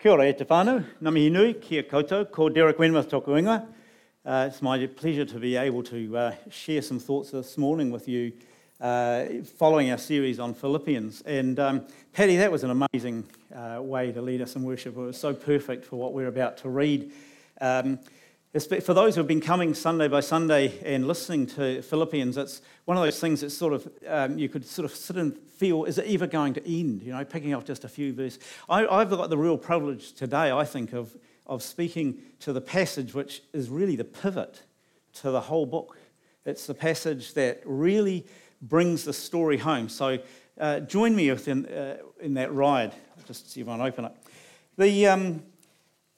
Kia ora e te whānau, kia koutou, ko Derek Wenmoth tōku. Uh, it's my pleasure to be able to uh, share some thoughts this morning with you uh, following our series on Philippians. And um, Paddy, that was an amazing uh, way to lead us in worship. It was so perfect for what we're about to read. Um, for those who have been coming Sunday by Sunday and listening to Philippians, it's one of those things that sort of um, you could sort of sit and feel: is it ever going to end? You know, picking off just a few verses. I, I've got the real privilege today, I think, of of speaking to the passage which is really the pivot to the whole book. It's the passage that really brings the story home. So, uh, join me in, uh, in that ride. I'll just see if I can open it. The um,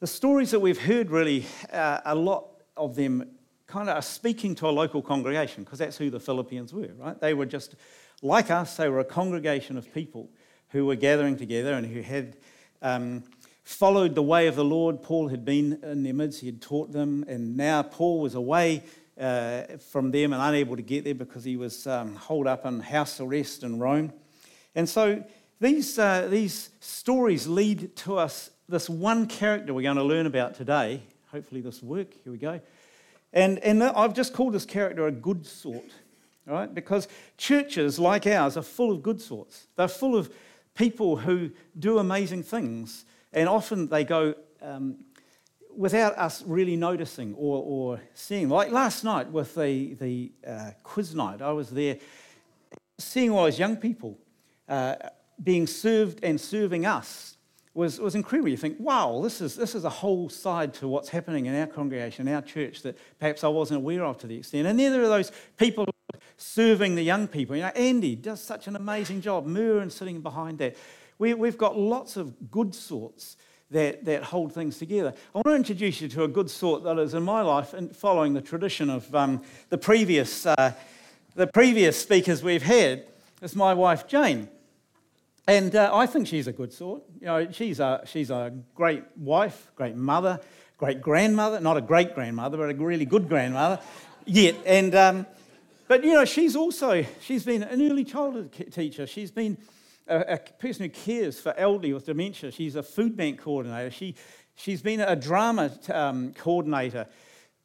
the stories that we've heard, really, uh, a lot of them kind of are speaking to a local congregation because that's who the Philippians were, right? They were just like us, they were a congregation of people who were gathering together and who had um, followed the way of the Lord. Paul had been in their midst, he had taught them, and now Paul was away uh, from them and unable to get there because he was um, holed up in house arrest in Rome. And so these, uh, these stories lead to us this one character we're going to learn about today. Hopefully, this work. Here we go. And, and I've just called this character a good sort, right? Because churches like ours are full of good sorts. They're full of people who do amazing things, and often they go um, without us really noticing or, or seeing. Like last night with the, the uh, quiz night, I was there seeing all those young people uh, being served and serving us was, was incredible. You think, wow, this is, this is a whole side to what's happening in our congregation, our church, that perhaps I wasn't aware of to the extent. And then there are those people serving the young people. You know, Andy does such an amazing job, Murin sitting behind that. We, we've got lots of good sorts that, that hold things together. I want to introduce you to a good sort that is in my life, and following the tradition of um, the, previous, uh, the previous speakers we've had. It's my wife, Jane. And uh, I think she's a good sort. You know, she's a, she's a great wife, great mother, great grandmother, not a great grandmother, but a really good grandmother yet. And, um, but, you know, she's also, she's been an early childhood teacher. She's been a, a, person who cares for elderly with dementia. She's a food bank coordinator. She, she's been a drama um, coordinator.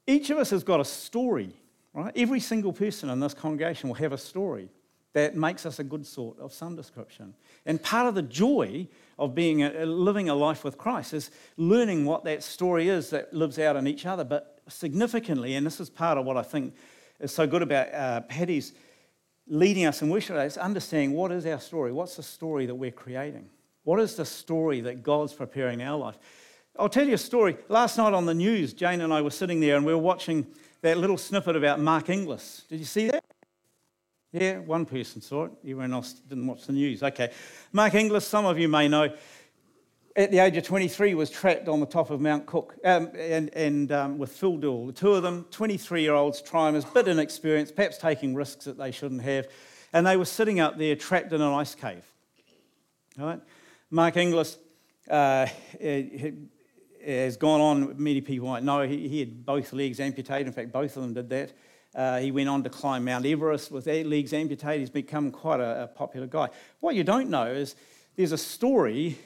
Each of us has got a story, right? Every single person in this congregation will have a story that makes us a good sort of some description. And part of the joy of being a, living a life with Christ is learning what that story is that lives out in each other. But significantly, and this is part of what I think is so good about uh, Paddy's leading us in worship, is understanding what is our story? What's the story that we're creating? What is the story that God's preparing our life? I'll tell you a story. Last night on the news, Jane and I were sitting there and we were watching that little snippet about Mark Inglis. Did you see that? Yeah, one person saw it. Everyone else didn't watch the news. Okay. Mark Inglis, some of you may know, at the age of 23 was trapped on the top of Mount Cook um, and, and um, with Phil Doole. The two of them, 23 year olds, triumphs, bit inexperienced, perhaps taking risks that they shouldn't have. And they were sitting up there trapped in an ice cave. All right? Mark Inglis uh, has gone on, many people might know, he, he had both legs amputated. In fact, both of them did that. Uh, he went on to climb Mount Everest with legs amputated. He's become quite a, a, popular guy. What you don't know is there's a story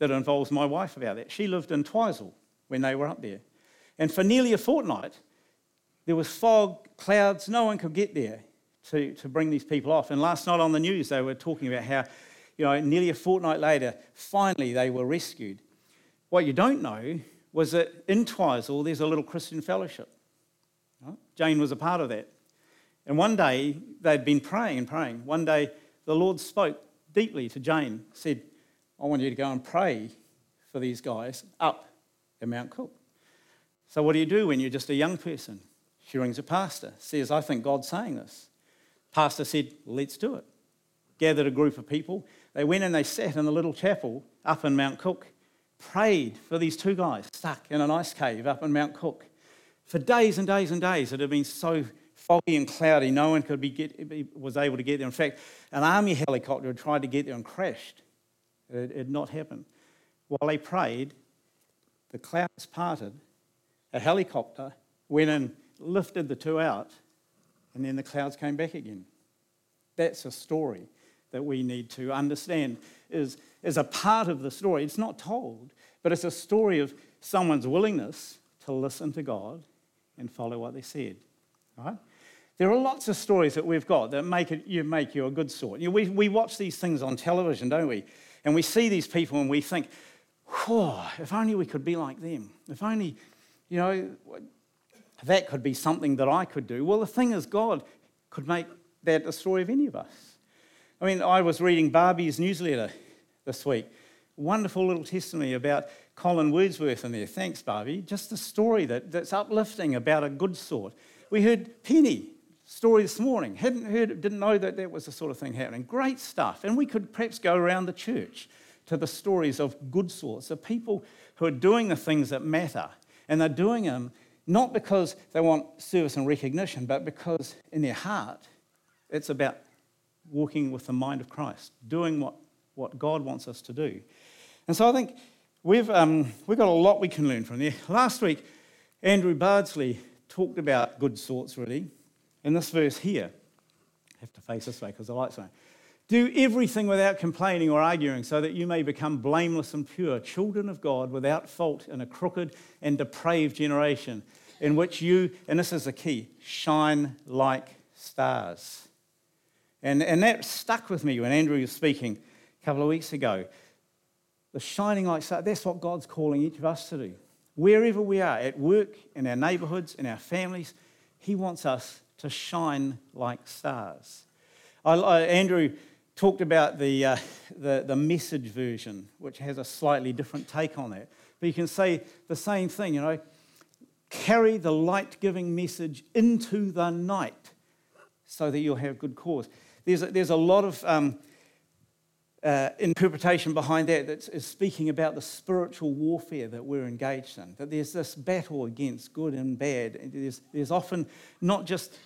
that involves my wife about that. She lived in Twizel when they were up there. And for nearly a fortnight, there was fog, clouds, no one could get there to, to bring these people off. And last night on the news, they were talking about how, you know, nearly a fortnight later, finally they were rescued. What you don't know was that in Twizel, there's a little Christian fellowship. Jane was a part of that. And one day, they'd been praying and praying. One day, the Lord spoke deeply to Jane, said, I want you to go and pray for these guys up at Mount Cook. So, what do you do when you're just a young person? She rings a pastor, says, I think God's saying this. Pastor said, Let's do it. Gathered a group of people. They went and they sat in the little chapel up in Mount Cook, prayed for these two guys stuck in an ice cave up in Mount Cook. For days and days and days, it had been so foggy and cloudy, no one could be get, was able to get there. In fact, an army helicopter had tried to get there and crashed. It had not happened. While they prayed, the clouds parted, a helicopter went and lifted the two out, and then the clouds came back again. That's a story that we need to understand is is a part of the story. It's not told, but it's a story of someone's willingness to listen to God and follow what they said. Right? There are lots of stories that we've got that make it, you make you a good sort. You know, we, we watch these things on television, don't we? And we see these people and we think, if only we could be like them. If only, you know, that could be something that I could do. Well, the thing is, God could make that a story of any of us. I mean, I was reading Barbie's newsletter this week. Wonderful little testimony about Colin Wordsworth in there. Thanks, Barbie. Just a story that, that's uplifting about a good sort. We heard Penny story this morning. Hadn't heard, didn't know that that was the sort of thing happening. Great stuff. And we could perhaps go around the church to the stories of good sorts, of people who are doing the things that matter. And they're doing them not because they want service and recognition, but because in their heart it's about walking with the mind of Christ, doing what, what God wants us to do. And so I think we've, um, we've got a lot we can learn from there. Last week, Andrew Bardsley talked about good sorts, really, in this verse here. I have to face this way because I like saying. Do everything without complaining or arguing, so that you may become blameless and pure, children of God without fault in a crooked and depraved generation, in which you, and this is the key, shine like stars. And, and that stuck with me when Andrew was speaking a couple of weeks ago. The shining light, that's what God's calling each of us to do. Wherever we are, at work, in our neighborhoods, in our families, He wants us to shine like stars. I, I, Andrew talked about the, uh, the, the message version, which has a slightly different take on that. But you can say the same thing, you know, carry the light giving message into the night so that you'll have good cause there's a, there's a lot of um, uh, interpretation behind that that is speaking about the spiritual warfare that we're engaged in. That there's this battle against good and bad. And there's, there's often not just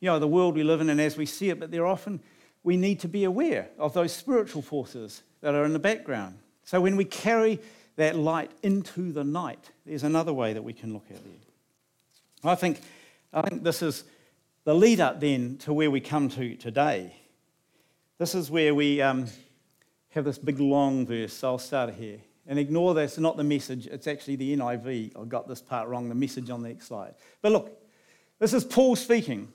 you know, the world we live in and as we see it, but there often we need to be aware of those spiritual forces that are in the background. So when we carry that light into the night, there's another way that we can look at it. I think, I think this is the lead up then to where we come to today. This is where we um, have this big long verse. So I'll start here. And ignore this, not the message, it's actually the NIV. I got this part wrong, the message on the next slide. But look, this is Paul speaking.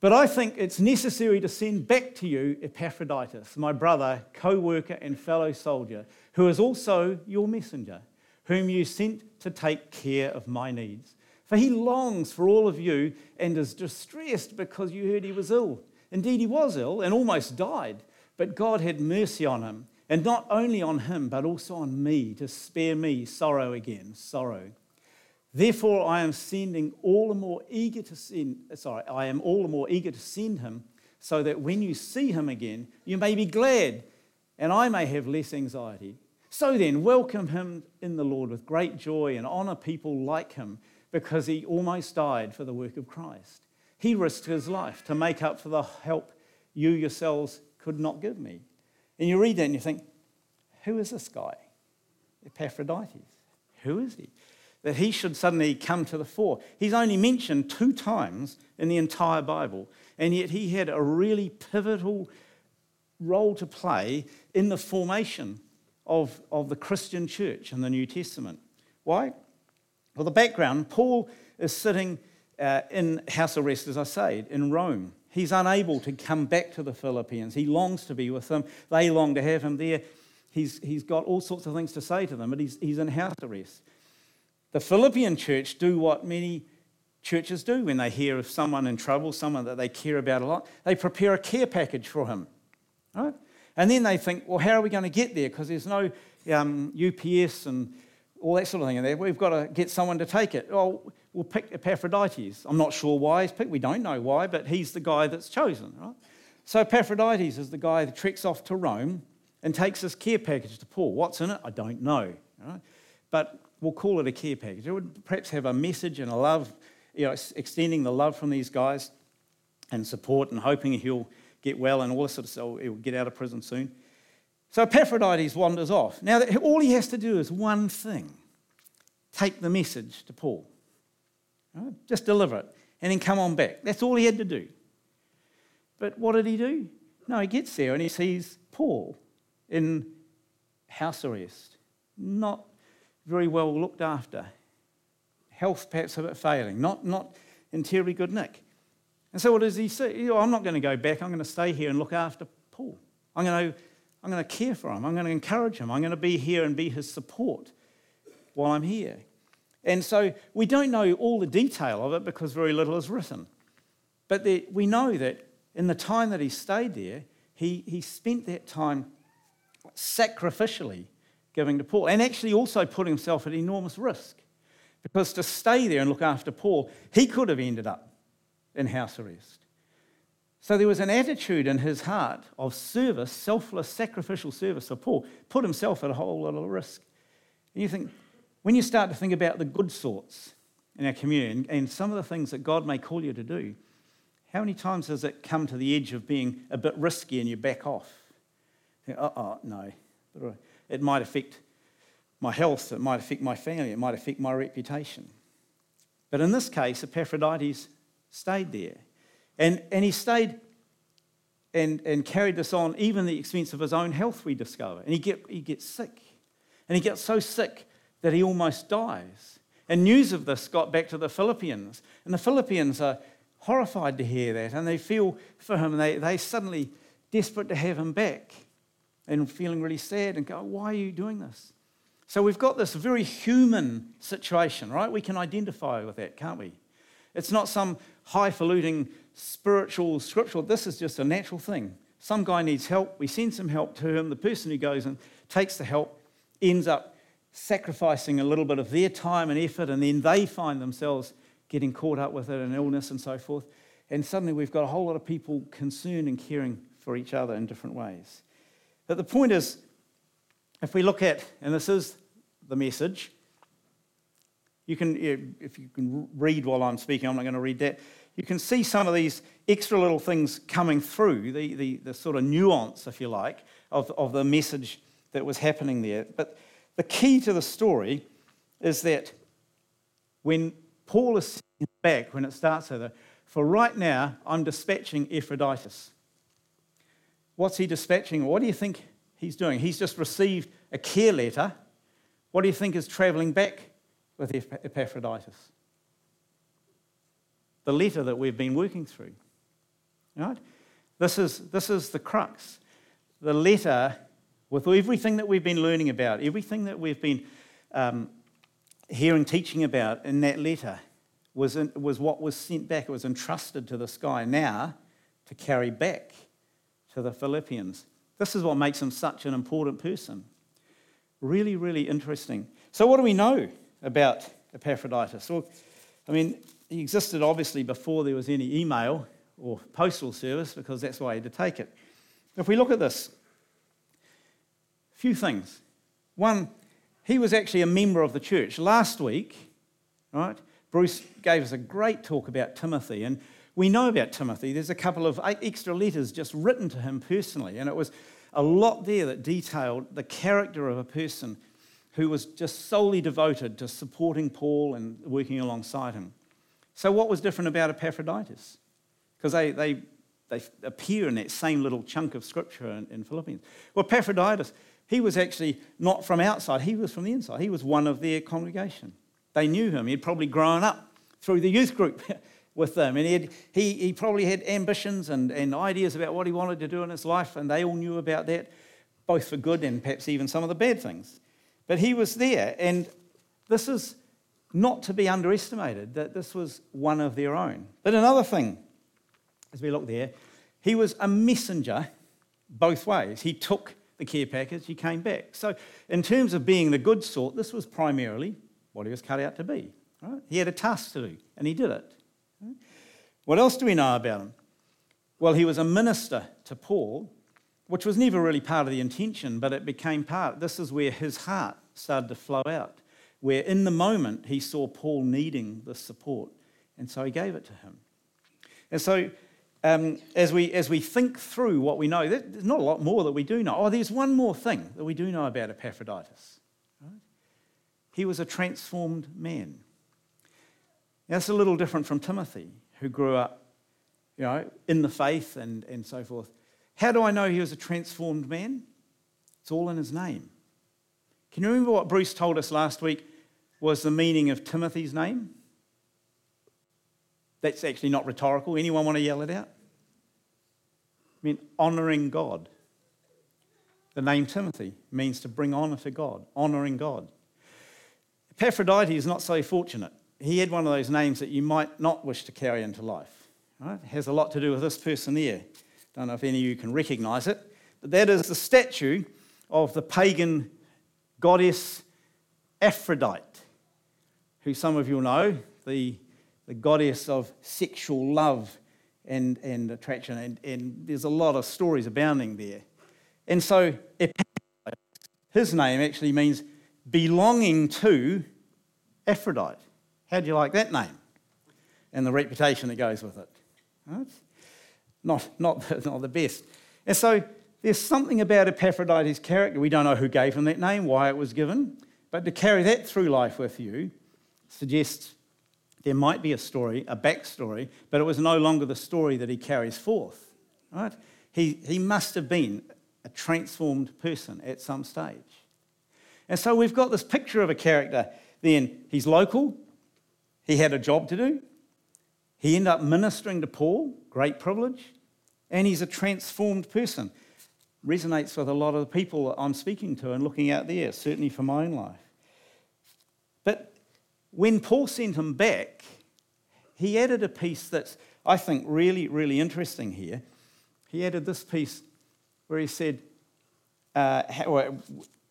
But I think it's necessary to send back to you Epaphroditus, my brother, co worker, and fellow soldier, who is also your messenger, whom you sent to take care of my needs. For he longs for all of you and is distressed because you heard he was ill. Indeed, he was ill and almost died, but God had mercy on him, and not only on him, but also on me, to spare me sorrow again, sorrow. Therefore, I am sending all the more eager to send, sorry, I am all the more eager to send him, so that when you see him again, you may be glad, and I may have less anxiety. So then, welcome him in the Lord with great joy and honor people like him, because he almost died for the work of Christ he risked his life to make up for the help you yourselves could not give me. And you read that and you think, who is this guy? Epaphroditus. Who is he? That he should suddenly come to the fore. He's only mentioned two times in the entire Bible, and yet he had a really pivotal role to play in the formation of, of the Christian church in the New Testament. Why? Well, the background Paul is sitting uh, in house arrest, as I say, in Rome. He's unable to come back to the Philippians. He longs to be with them. They long to have him there. He's, he's got all sorts of things to say to them, but he's, he's in house arrest. The Philippian church do what many churches do when they hear of someone in trouble, someone that they care about a lot. They prepare a care package for him. Right? And then they think, well, how are we going to get there? Because there's no um, UPS and all that sort of thing in there. We've got to get someone to take it. Oh, we'll pick Epaphroditus. I'm not sure why he's picked. We don't know why, but he's the guy that's chosen, right? So Epaphroditus is the guy that treks off to Rome and takes this care package to Paul. What's in it? I don't know. Right? But we'll call it a care package. It would perhaps have a message and a love, you know, extending the love from these guys and support and hoping he'll get well and all this sort of stuff. He'll get out of prison soon. So Epaphroditus wanders off. Now, all he has to do is one thing take the message to Paul. Right? Just deliver it and then come on back. That's all he had to do. But what did he do? No, he gets there and he sees Paul in house arrest, not very well looked after, health perhaps a bit failing, not, not in terribly good nick. And so what does he say? You oh, I'm not going to go back. I'm going to stay here and look after Paul. I'm going to, I'm going to care for him. I'm going to encourage him. I'm going to be here and be his support while I'm here. And so we don't know all the detail of it because very little is written. But we know that in the time that he stayed there, he, he spent that time sacrificially giving to Paul and actually also put himself at enormous risk. Because to stay there and look after Paul, he could have ended up in house arrest. So there was an attitude in his heart of service, selfless, sacrificial service of Paul, put himself at a whole lot of risk. And you think, when you start to think about the good sorts in our community and some of the things that God may call you to do, how many times has it come to the edge of being a bit risky and you back off? Uh oh, no. It might affect my health, it might affect my family, it might affect my reputation. But in this case, Epaphroditus stayed there. And, and he stayed and, and carried this on even at the expense of his own health, we discover. And he, get, he gets sick. And he gets so sick that he almost dies. And news of this got back to the Philippians. And the Philippians are horrified to hear that. And they feel for him. And they, they suddenly desperate to have him back and feeling really sad and go, Why are you doing this? So we've got this very human situation, right? We can identify with that, can't we? It's not some highfalutin spiritual, scriptural. This is just a natural thing. Some guy needs help. We send some help to him. The person who goes and takes the help ends up sacrificing a little bit of their time and effort, and then they find themselves getting caught up with it and illness and so forth. And suddenly we've got a whole lot of people concerned and caring for each other in different ways. But the point is, if we look at, and this is the message, you can, if you can read while I'm speaking, I'm not going to read that. You can see some of these extra little things coming through, the, the, the sort of nuance, if you like, of, of the message that was happening there. But the key to the story is that when Paul is back, when it starts with, for right now, I'm dispatching Epaphroditus. What's he dispatching? What do you think he's doing? He's just received a care letter. What do you think is travelling back with Epaphroditus? The letter that we've been working through. Right? This is, this is the crux. The letter with everything that we've been learning about, everything that we've been um, hearing teaching about in that letter was, in, was what was sent back. It was entrusted to this guy now to carry back to the Philippians. This is what makes him such an important person. Really, really interesting. So, what do we know about Epaphroditus? Well, I mean, he existed obviously before there was any email or postal service because that's why he had to take it. If we look at this, a few things. One, he was actually a member of the church. Last week, right, Bruce gave us a great talk about Timothy, and we know about Timothy. There's a couple of extra letters just written to him personally, and it was a lot there that detailed the character of a person who was just solely devoted to supporting Paul and working alongside him. So, what was different about Epaphroditus? Because they, they, they appear in that same little chunk of scripture in, in Philippians. Well, Epaphroditus, he was actually not from outside, he was from the inside. He was one of their congregation. They knew him. He'd probably grown up through the youth group with them. And he, he, he probably had ambitions and, and ideas about what he wanted to do in his life, and they all knew about that, both for good and perhaps even some of the bad things. But he was there, and this is not to be underestimated, that this was one of their own. But another thing, as we look there, he was a messenger both ways. He took the care package, he came back. So, in terms of being the good sort, this was primarily what he was cut out to be. Right? He had a task to do, and he did it. What else do we know about him? Well, he was a minister to Paul, which was never really part of the intention, but it became part. This is where his heart started to flow out, where in the moment he saw Paul needing the support, and so he gave it to him. And so, um, as, we, as we think through what we know, there's not a lot more that we do know. Oh, there's one more thing that we do know about Epaphroditus. Right? He was a transformed man. That's a little different from Timothy, who grew up, you know, in the faith and, and so forth. How do I know he was a transformed man? It's all in his name. Can you remember what Bruce told us last week was the meaning of Timothy's name? That's actually not rhetorical. Anyone want to yell it out? I mean, honouring God. The name Timothy means to bring honour to God, honouring God. Epaphroditus is not so fortunate. He had one of those names that you might not wish to carry into life. Right? It has a lot to do with this person here. I don't know if any of you can recognise it, but that is the statue of the pagan goddess Aphrodite, who some of you know, the, the goddess of sexual love and, and attraction. And, and there's a lot of stories abounding there. And so his name actually means belonging to Aphrodite. How do you like that name? And the reputation that goes with it. Right? Not, not, not the best. And so there's something about Epaphroditus' character. We don't know who gave him that name, why it was given, but to carry that through life with you suggests there might be a story, a backstory, but it was no longer the story that he carries forth. Right? He, he must have been a transformed person at some stage. And so we've got this picture of a character. Then he's local, he had a job to do, he ended up ministering to Paul, great privilege, and he's a transformed person resonates with a lot of the people I'm speaking to and looking out there, certainly for my own life. But when Paul sent him back, he added a piece that's, I think, really, really interesting here. He added this piece where he said, uh, how,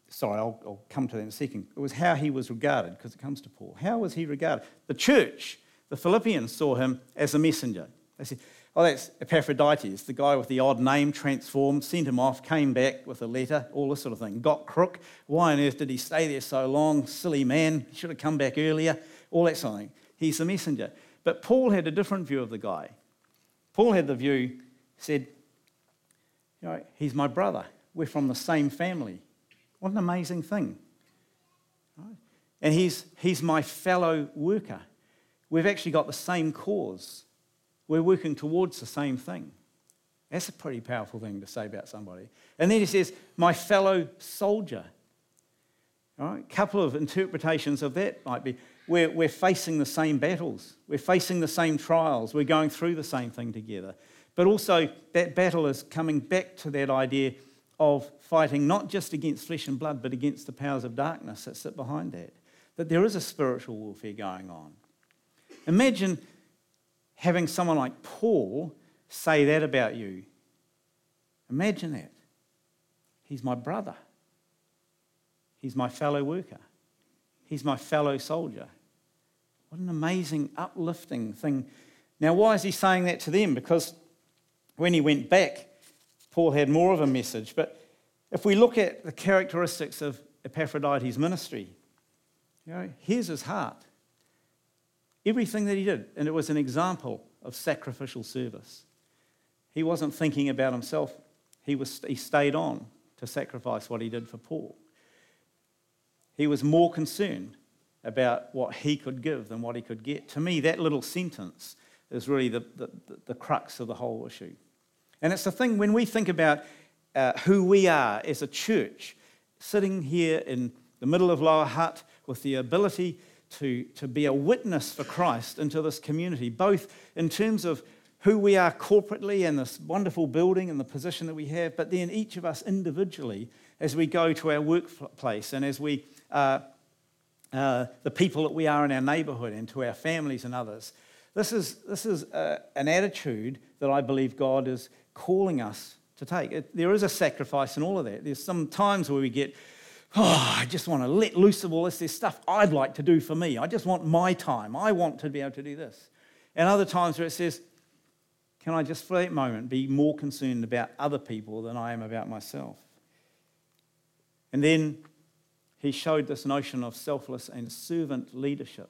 sorry, I'll, I'll, come to that in a second. It was how he was regarded, because it comes to Paul. How was he regarded? The church, the Philippians, saw him as a messenger. They said, Oh, that's Epaphroditus, the guy with the odd name, transformed, sent him off, came back with a letter, all this sort of thing. Got crook. Why on earth did he stay there so long? Silly man. He should have come back earlier. All that sort of thing. He's the messenger. But Paul had a different view of the guy. Paul had the view, said, you know, he's my brother. We're from the same family. What an amazing thing. And he's, he's my fellow worker. We've actually got the same cause. We're working towards the same thing. That's a pretty powerful thing to say about somebody. And then he says, My fellow soldier. All right, a couple of interpretations of that might be we're, we're facing the same battles, we're facing the same trials, we're going through the same thing together. But also, that battle is coming back to that idea of fighting not just against flesh and blood, but against the powers of darkness that sit behind that. That there is a spiritual warfare going on. Imagine having someone like Paul say that about you. Imagine that. He's my brother. He's my fellow worker. He's my fellow soldier. What an amazing, uplifting thing. Now, why is he saying that to them? Because when he went back, Paul had more of a message. But if we look at the characteristics of Epaphroditus' ministry, you know, here's his heart everything that he did, and it was an example of sacrificial service. He wasn't thinking about himself, he, was, he stayed on to sacrifice what he did for Paul. He was more concerned about what he could give than what he could get. To me, that little sentence is really the, the, the crux of the whole issue. And it's the thing when we think about uh, who we are as a church, sitting here in the middle of Lower Hutt with the ability to, to be a witness for Christ into this community, both in terms of who we are corporately and this wonderful building and the position that we have, but then each of us individually as we go to our workplace and as we, uh, uh, the people that we are in our neighborhood and to our families and others. This is, this is uh, an attitude that I believe God is calling us to take. It, there is a sacrifice in all of that. There's some times where we get oh, I just want to let loose of all this. There's stuff I'd like to do for me. I just want my time. I want to be able to do this. And other times where it says, can I just for that moment be more concerned about other people than I am about myself? And then he showed this notion of selfless and servant leadership.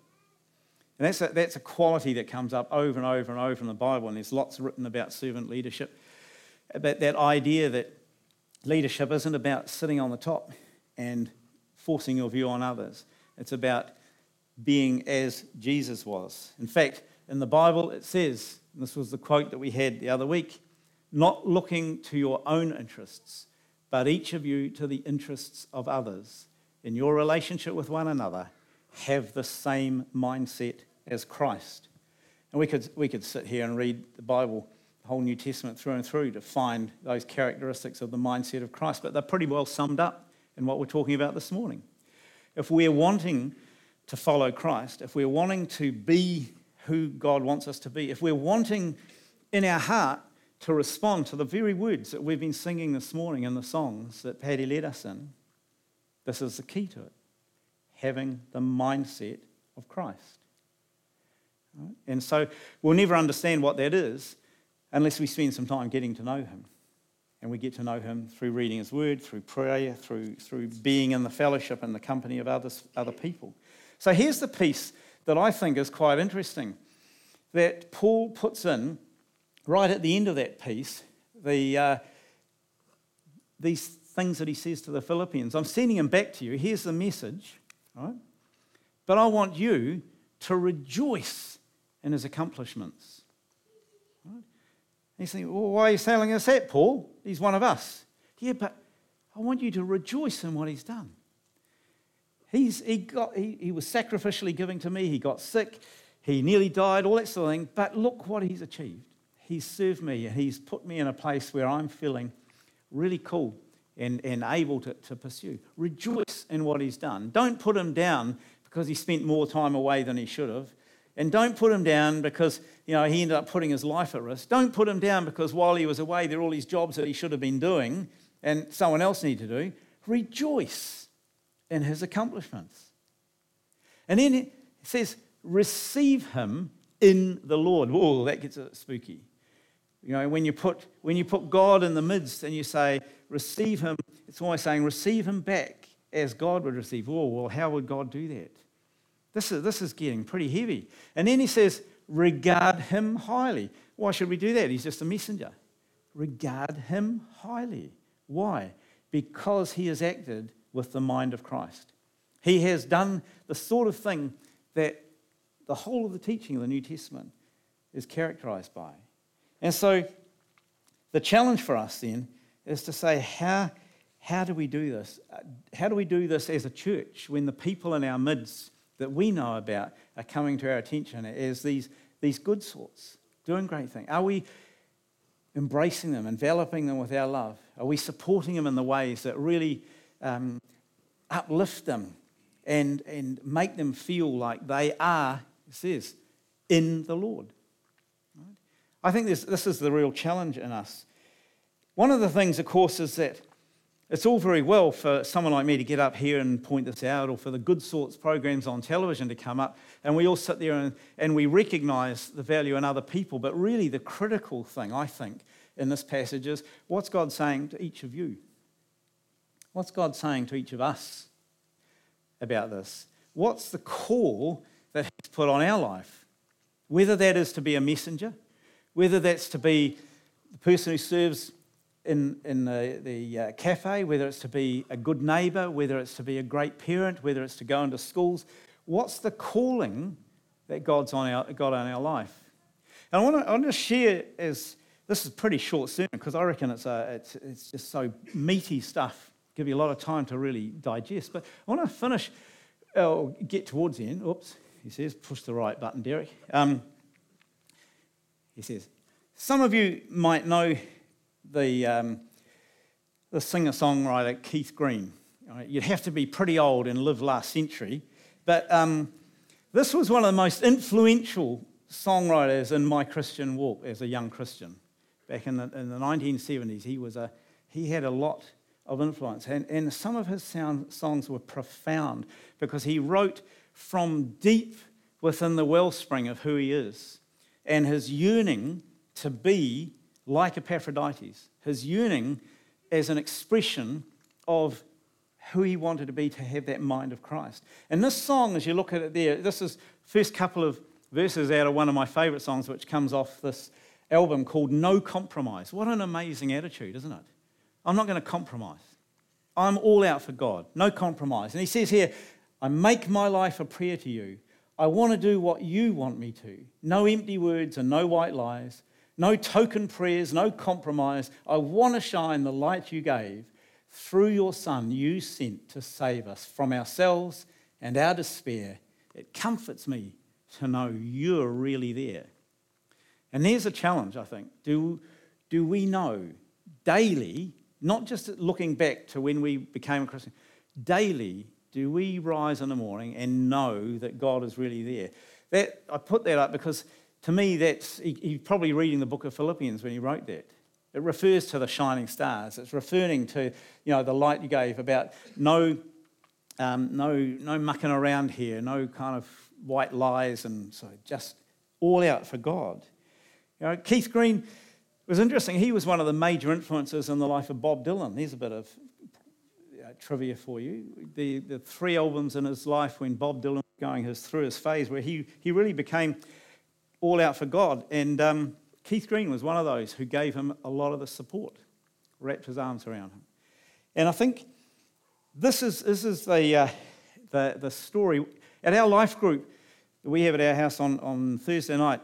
And that's a, that's a quality that comes up over and over and over in the Bible, and there's lots written about servant leadership. But that idea that leadership isn't about sitting on the top, and forcing your view on others. It's about being as Jesus was. In fact, in the Bible, it says, this was the quote that we had the other week, not looking to your own interests, but each of you to the interests of others. in your relationship with one another, have the same mindset as Christ. And we could, we could sit here and read the Bible, the whole New Testament through and through, to find those characteristics of the mindset of Christ, but they're pretty well summed up in what we're talking about this morning. If we're wanting to follow Christ, if we're wanting to be who God wants us to be, if we're wanting in our heart to respond to the very words that we've been singing this morning in the songs that Paddy led us in, this is the key to it having the mindset of Christ. And so we'll never understand what that is unless we spend some time getting to know Him. And we get to know Him through reading His Word, through prayer, through, through being in the fellowship and the company of others, other people. So here's the piece that I think is quite interesting that Paul puts in right at the end of that piece the, uh, these things that he says to the Philippians. I'm sending them back to you. Here's the message, right? But I want you to rejoice in his accomplishments. He's thinking, well, why are you telling us that, Paul? He's one of us. Yeah, but I want you to rejoice in what he's done. He's, he, got, he, he was sacrificially giving to me. He got sick. He nearly died, all that sort of thing. But look what he's achieved. He's served me he's put me in a place where I'm feeling really cool and, and able to, to pursue. Rejoice in what he's done. Don't put him down because he spent more time away than he should have. And don't put him down because you know, he ended up putting his life at risk. Don't put him down because while he was away, there are all these jobs that he should have been doing and someone else needed to do. Rejoice in his accomplishments. And then it says, receive him in the Lord. Whoa, that gets spooky. You know, when you put, when you put God in the midst and you say, receive him, it's always saying, receive him back as God would receive. Oh, well, how would God do that? This is, this is getting pretty heavy. And then he says, regard him highly. Why should we do that? He's just a messenger. Regard him highly. Why? Because he has acted with the mind of Christ. He has done the sort of thing that the whole of the teaching of the New Testament is characterized by. And so the challenge for us then is to say, how, how do we do this? How do we do this as a church when the people in our midst that we know about are coming to our attention as these, these good sorts, doing great things? Are we embracing them, enveloping them with our love? Are we supporting them in the ways that really um, uplift them and, and make them feel like they are, it says, in the Lord? I think this, this is the real challenge in us. One of the things, of course, is that it's all very well for someone like me to get up here and point this out, or for the good sorts programs on television to come up, and we all sit there and, and we recognize the value in other people. But really, the critical thing, I think, in this passage is what's God saying to each of you? What's God saying to each of us about this? What's the call that He's put on our life? Whether that is to be a messenger, whether that's to be the person who serves in, in the, the uh, cafe, whether it's to be a good neighbour, whether it's to be a great parent, whether it's to go into schools. What's the calling that God's on our, got on our life? And I want to, I want to share as this is pretty short sermon because I reckon it's, a, it's, it's just so meaty stuff, give you a lot of time to really digest. But I want to finish, uh, get towards the end. Oops, he says, push the right button, Derek. Um, he says, Some of you might know the, um, the singer songwriter Keith Green. You'd have to be pretty old and live last century. But um, this was one of the most influential songwriters in my Christian walk as a young Christian. Back in the, in the 1970s, he, was a, he had a lot of influence. And, and some of his sound, songs were profound because he wrote from deep within the wellspring of who he is and his yearning to be like Epaphroditus, his yearning as an expression of who he wanted to be to have that mind of Christ. And this song, as you look at it there, this is first couple of verses out of one of my favorite songs, which comes off this album called No Compromise. What an amazing attitude, isn't it? I'm not going to compromise. I'm all out for God, no compromise. And he says here, I make my life a prayer to you. I want to do what you want me to. No empty words and no white lies, no token prayers, no compromise. I want to shine the light you gave through your Son you sent to save us from ourselves and our despair. It comforts me to know you're really there. And there's a challenge, I think. Do, do we know daily, not just looking back to when we became a Christian, daily, do we rise in the morning and know that God is really there? That, I put that up because to me, that's, he, he's probably reading the book of Philippians when he wrote that. It refers to the shining stars. It's referring to, you know, the light you gave about no, um, no, no mucking around here, no kind of white lies, and so just all out for God. You know, Keith Green was interesting. He was one of the major influences in the life of Bob Dylan. There's a bit of trivia for you. The, the three albums in his life when Bob Dylan was going his, through his phase where he, he really became all out for God. And um, Keith Green was one of those who gave him a lot of the support, wrapped his arms around him. And I think this is, this is the, uh, the, the story. At our life group that we have at our house on, on Thursday night,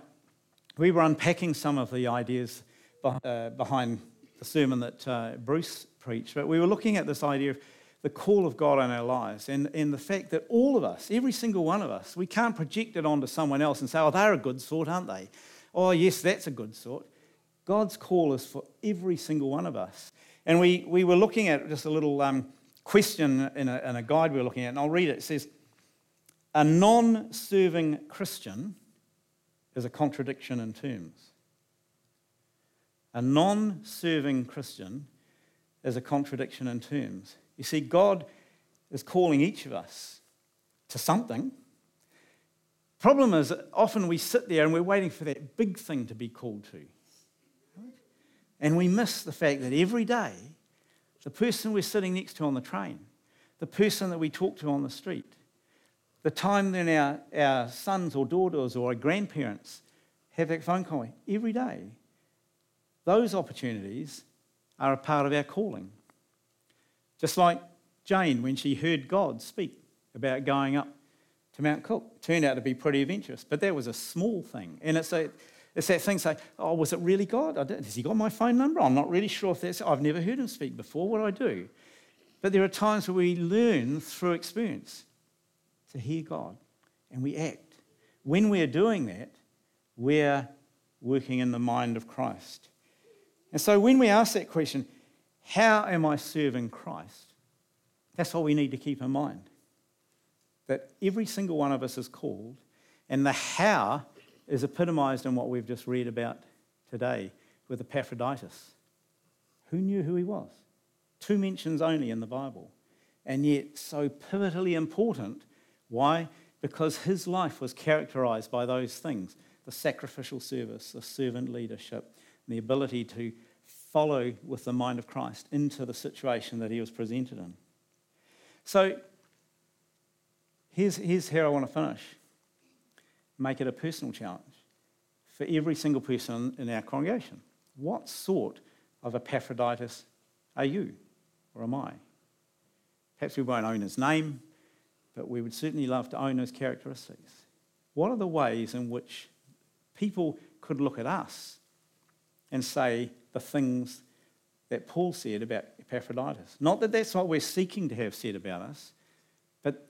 we were unpacking some of the ideas uh, behind the sermon that uh, Bruce preached, but we were looking at this idea of the call of God on our lives and, and the fact that all of us, every single one of us, we can't project it onto someone else and say, oh, they're a good sort, aren't they? Oh, yes, that's a good sort. God's call is for every single one of us. And we, we were looking at just a little um, question in a, in a guide we were looking at, and I'll read it. It says, A non serving Christian is a contradiction in terms. A non serving Christian is a contradiction in terms. You see, God is calling each of us to something. Problem is, often we sit there and we're waiting for that big thing to be called to. And we miss the fact that every day, the person we're sitting next to on the train, the person that we talk to on the street, the time then our, our sons or daughters or our grandparents have that phone call every day, those opportunities are a part of our calling. Just like Jane when she heard God speak about going up to Mount Cook. Turned out to be pretty adventurous, but that was a small thing. And it's, a, it's that thing say, oh, was it really God? Has he got my phone number? I'm not really sure if that's, I've never heard him speak before. What do I do? But there are times where we learn through experience to hear God and we act. When we're doing that, we're working in the mind of Christ. And so when we ask that question, how am I serving Christ? That's what we need to keep in mind. That every single one of us is called, and the how is epitomized in what we've just read about today with Epaphroditus. Who knew who he was? Two mentions only in the Bible, and yet so pivotally important. Why? Because his life was characterized by those things the sacrificial service, the servant leadership, the ability to follow with the mind of Christ into the situation that he was presented in. So here's, here's how I want to finish make it a personal challenge for every single person in our congregation. What sort of Epaphroditus are you or am I? Perhaps we won't own his name, but we would certainly love to own his characteristics. What are the ways in which people could look at us and say the things that Paul said about Epaphroditus. Not that that's what we're seeking to have said about us, but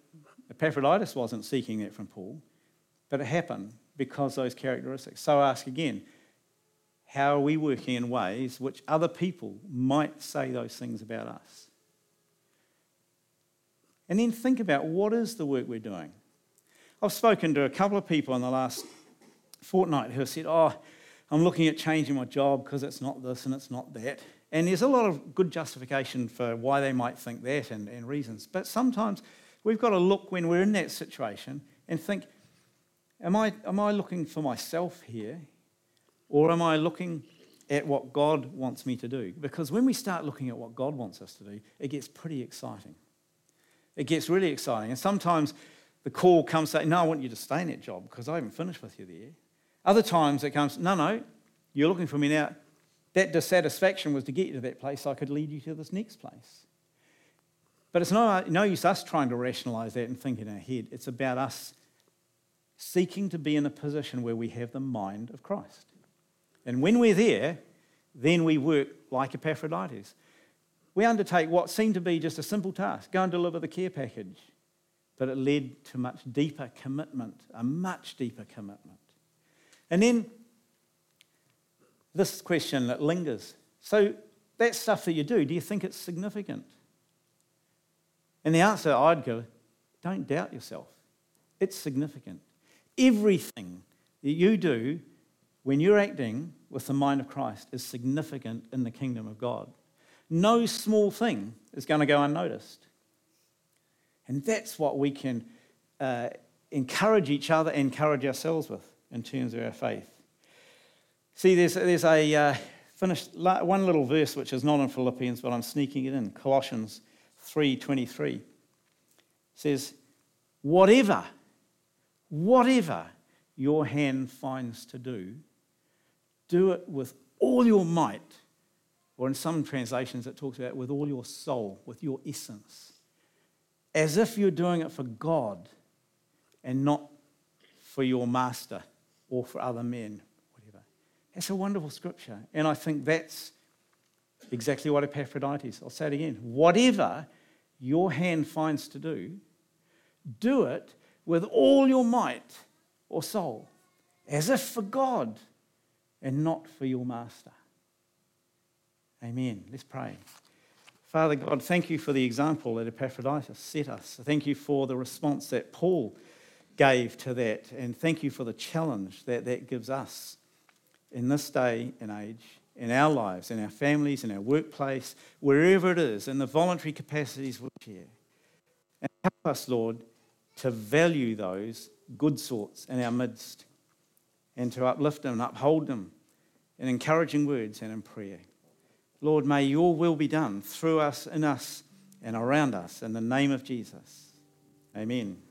Epaphroditus wasn't seeking that from Paul, but it happened because those characteristics. So I ask again, how are we working in ways which other people might say those things about us? And then think about what is the work we're doing. I've spoken to a couple of people in the last fortnight who have said, Oh, I'm looking at changing my job because it's not this and it's not that. And there's a lot of good justification for why they might think that and, and reasons. But sometimes we've got to look when we're in that situation and think, am I, am I looking for myself here? Or am I looking at what God wants me to do? Because when we start looking at what God wants us to do, it gets pretty exciting. It gets really exciting. And sometimes the call comes saying, No, I want you to stay in that job because I haven't finished with you there. Other times it comes, no, no, you're looking for me now. That dissatisfaction was to get you to that place so I could lead you to this next place. But it's no, no use us trying to rationalize that and think in our head. It's about us seeking to be in a position where we have the mind of Christ. And when we're there, then we work like Epaphroditus. we undertake what seemed to be just a simple task go and deliver the care package. But it led to much deeper commitment, a much deeper commitment. And then this question that lingers. So, that stuff that you do, do you think it's significant? And the answer I'd go, don't doubt yourself. It's significant. Everything that you do when you're acting with the mind of Christ is significant in the kingdom of God. No small thing is going to go unnoticed. And that's what we can uh, encourage each other, encourage ourselves with in terms of our faith. See, there's, there's a uh, finished one little verse which is not in Philippians, but I'm sneaking it in. Colossians 3:23 says, "Whatever, whatever your hand finds to do, do it with all your might." Or in some translations, it talks about with all your soul, with your essence, as if you're doing it for God and not for your master or for other men whatever. it's a wonderful scripture. And I think that's exactly what Epaphroditus, I'll say it again. Whatever your hand finds to do, do it with all your might or soul, as if for God and not for your master. Amen. Let's pray. Father God, thank you for the example that Epaphroditus set us. Thank you for the response that Paul gave to that. And thank you for the challenge that that gives us in this day and age, in our lives, in our families, in our workplace, wherever it is, in the voluntary capacities we share. And help us, Lord, to value those good sorts in our midst and to uplift them and uphold them in encouraging words and in prayer. Lord, may your will be done through us, in us, and around us in the name of Jesus. Amen.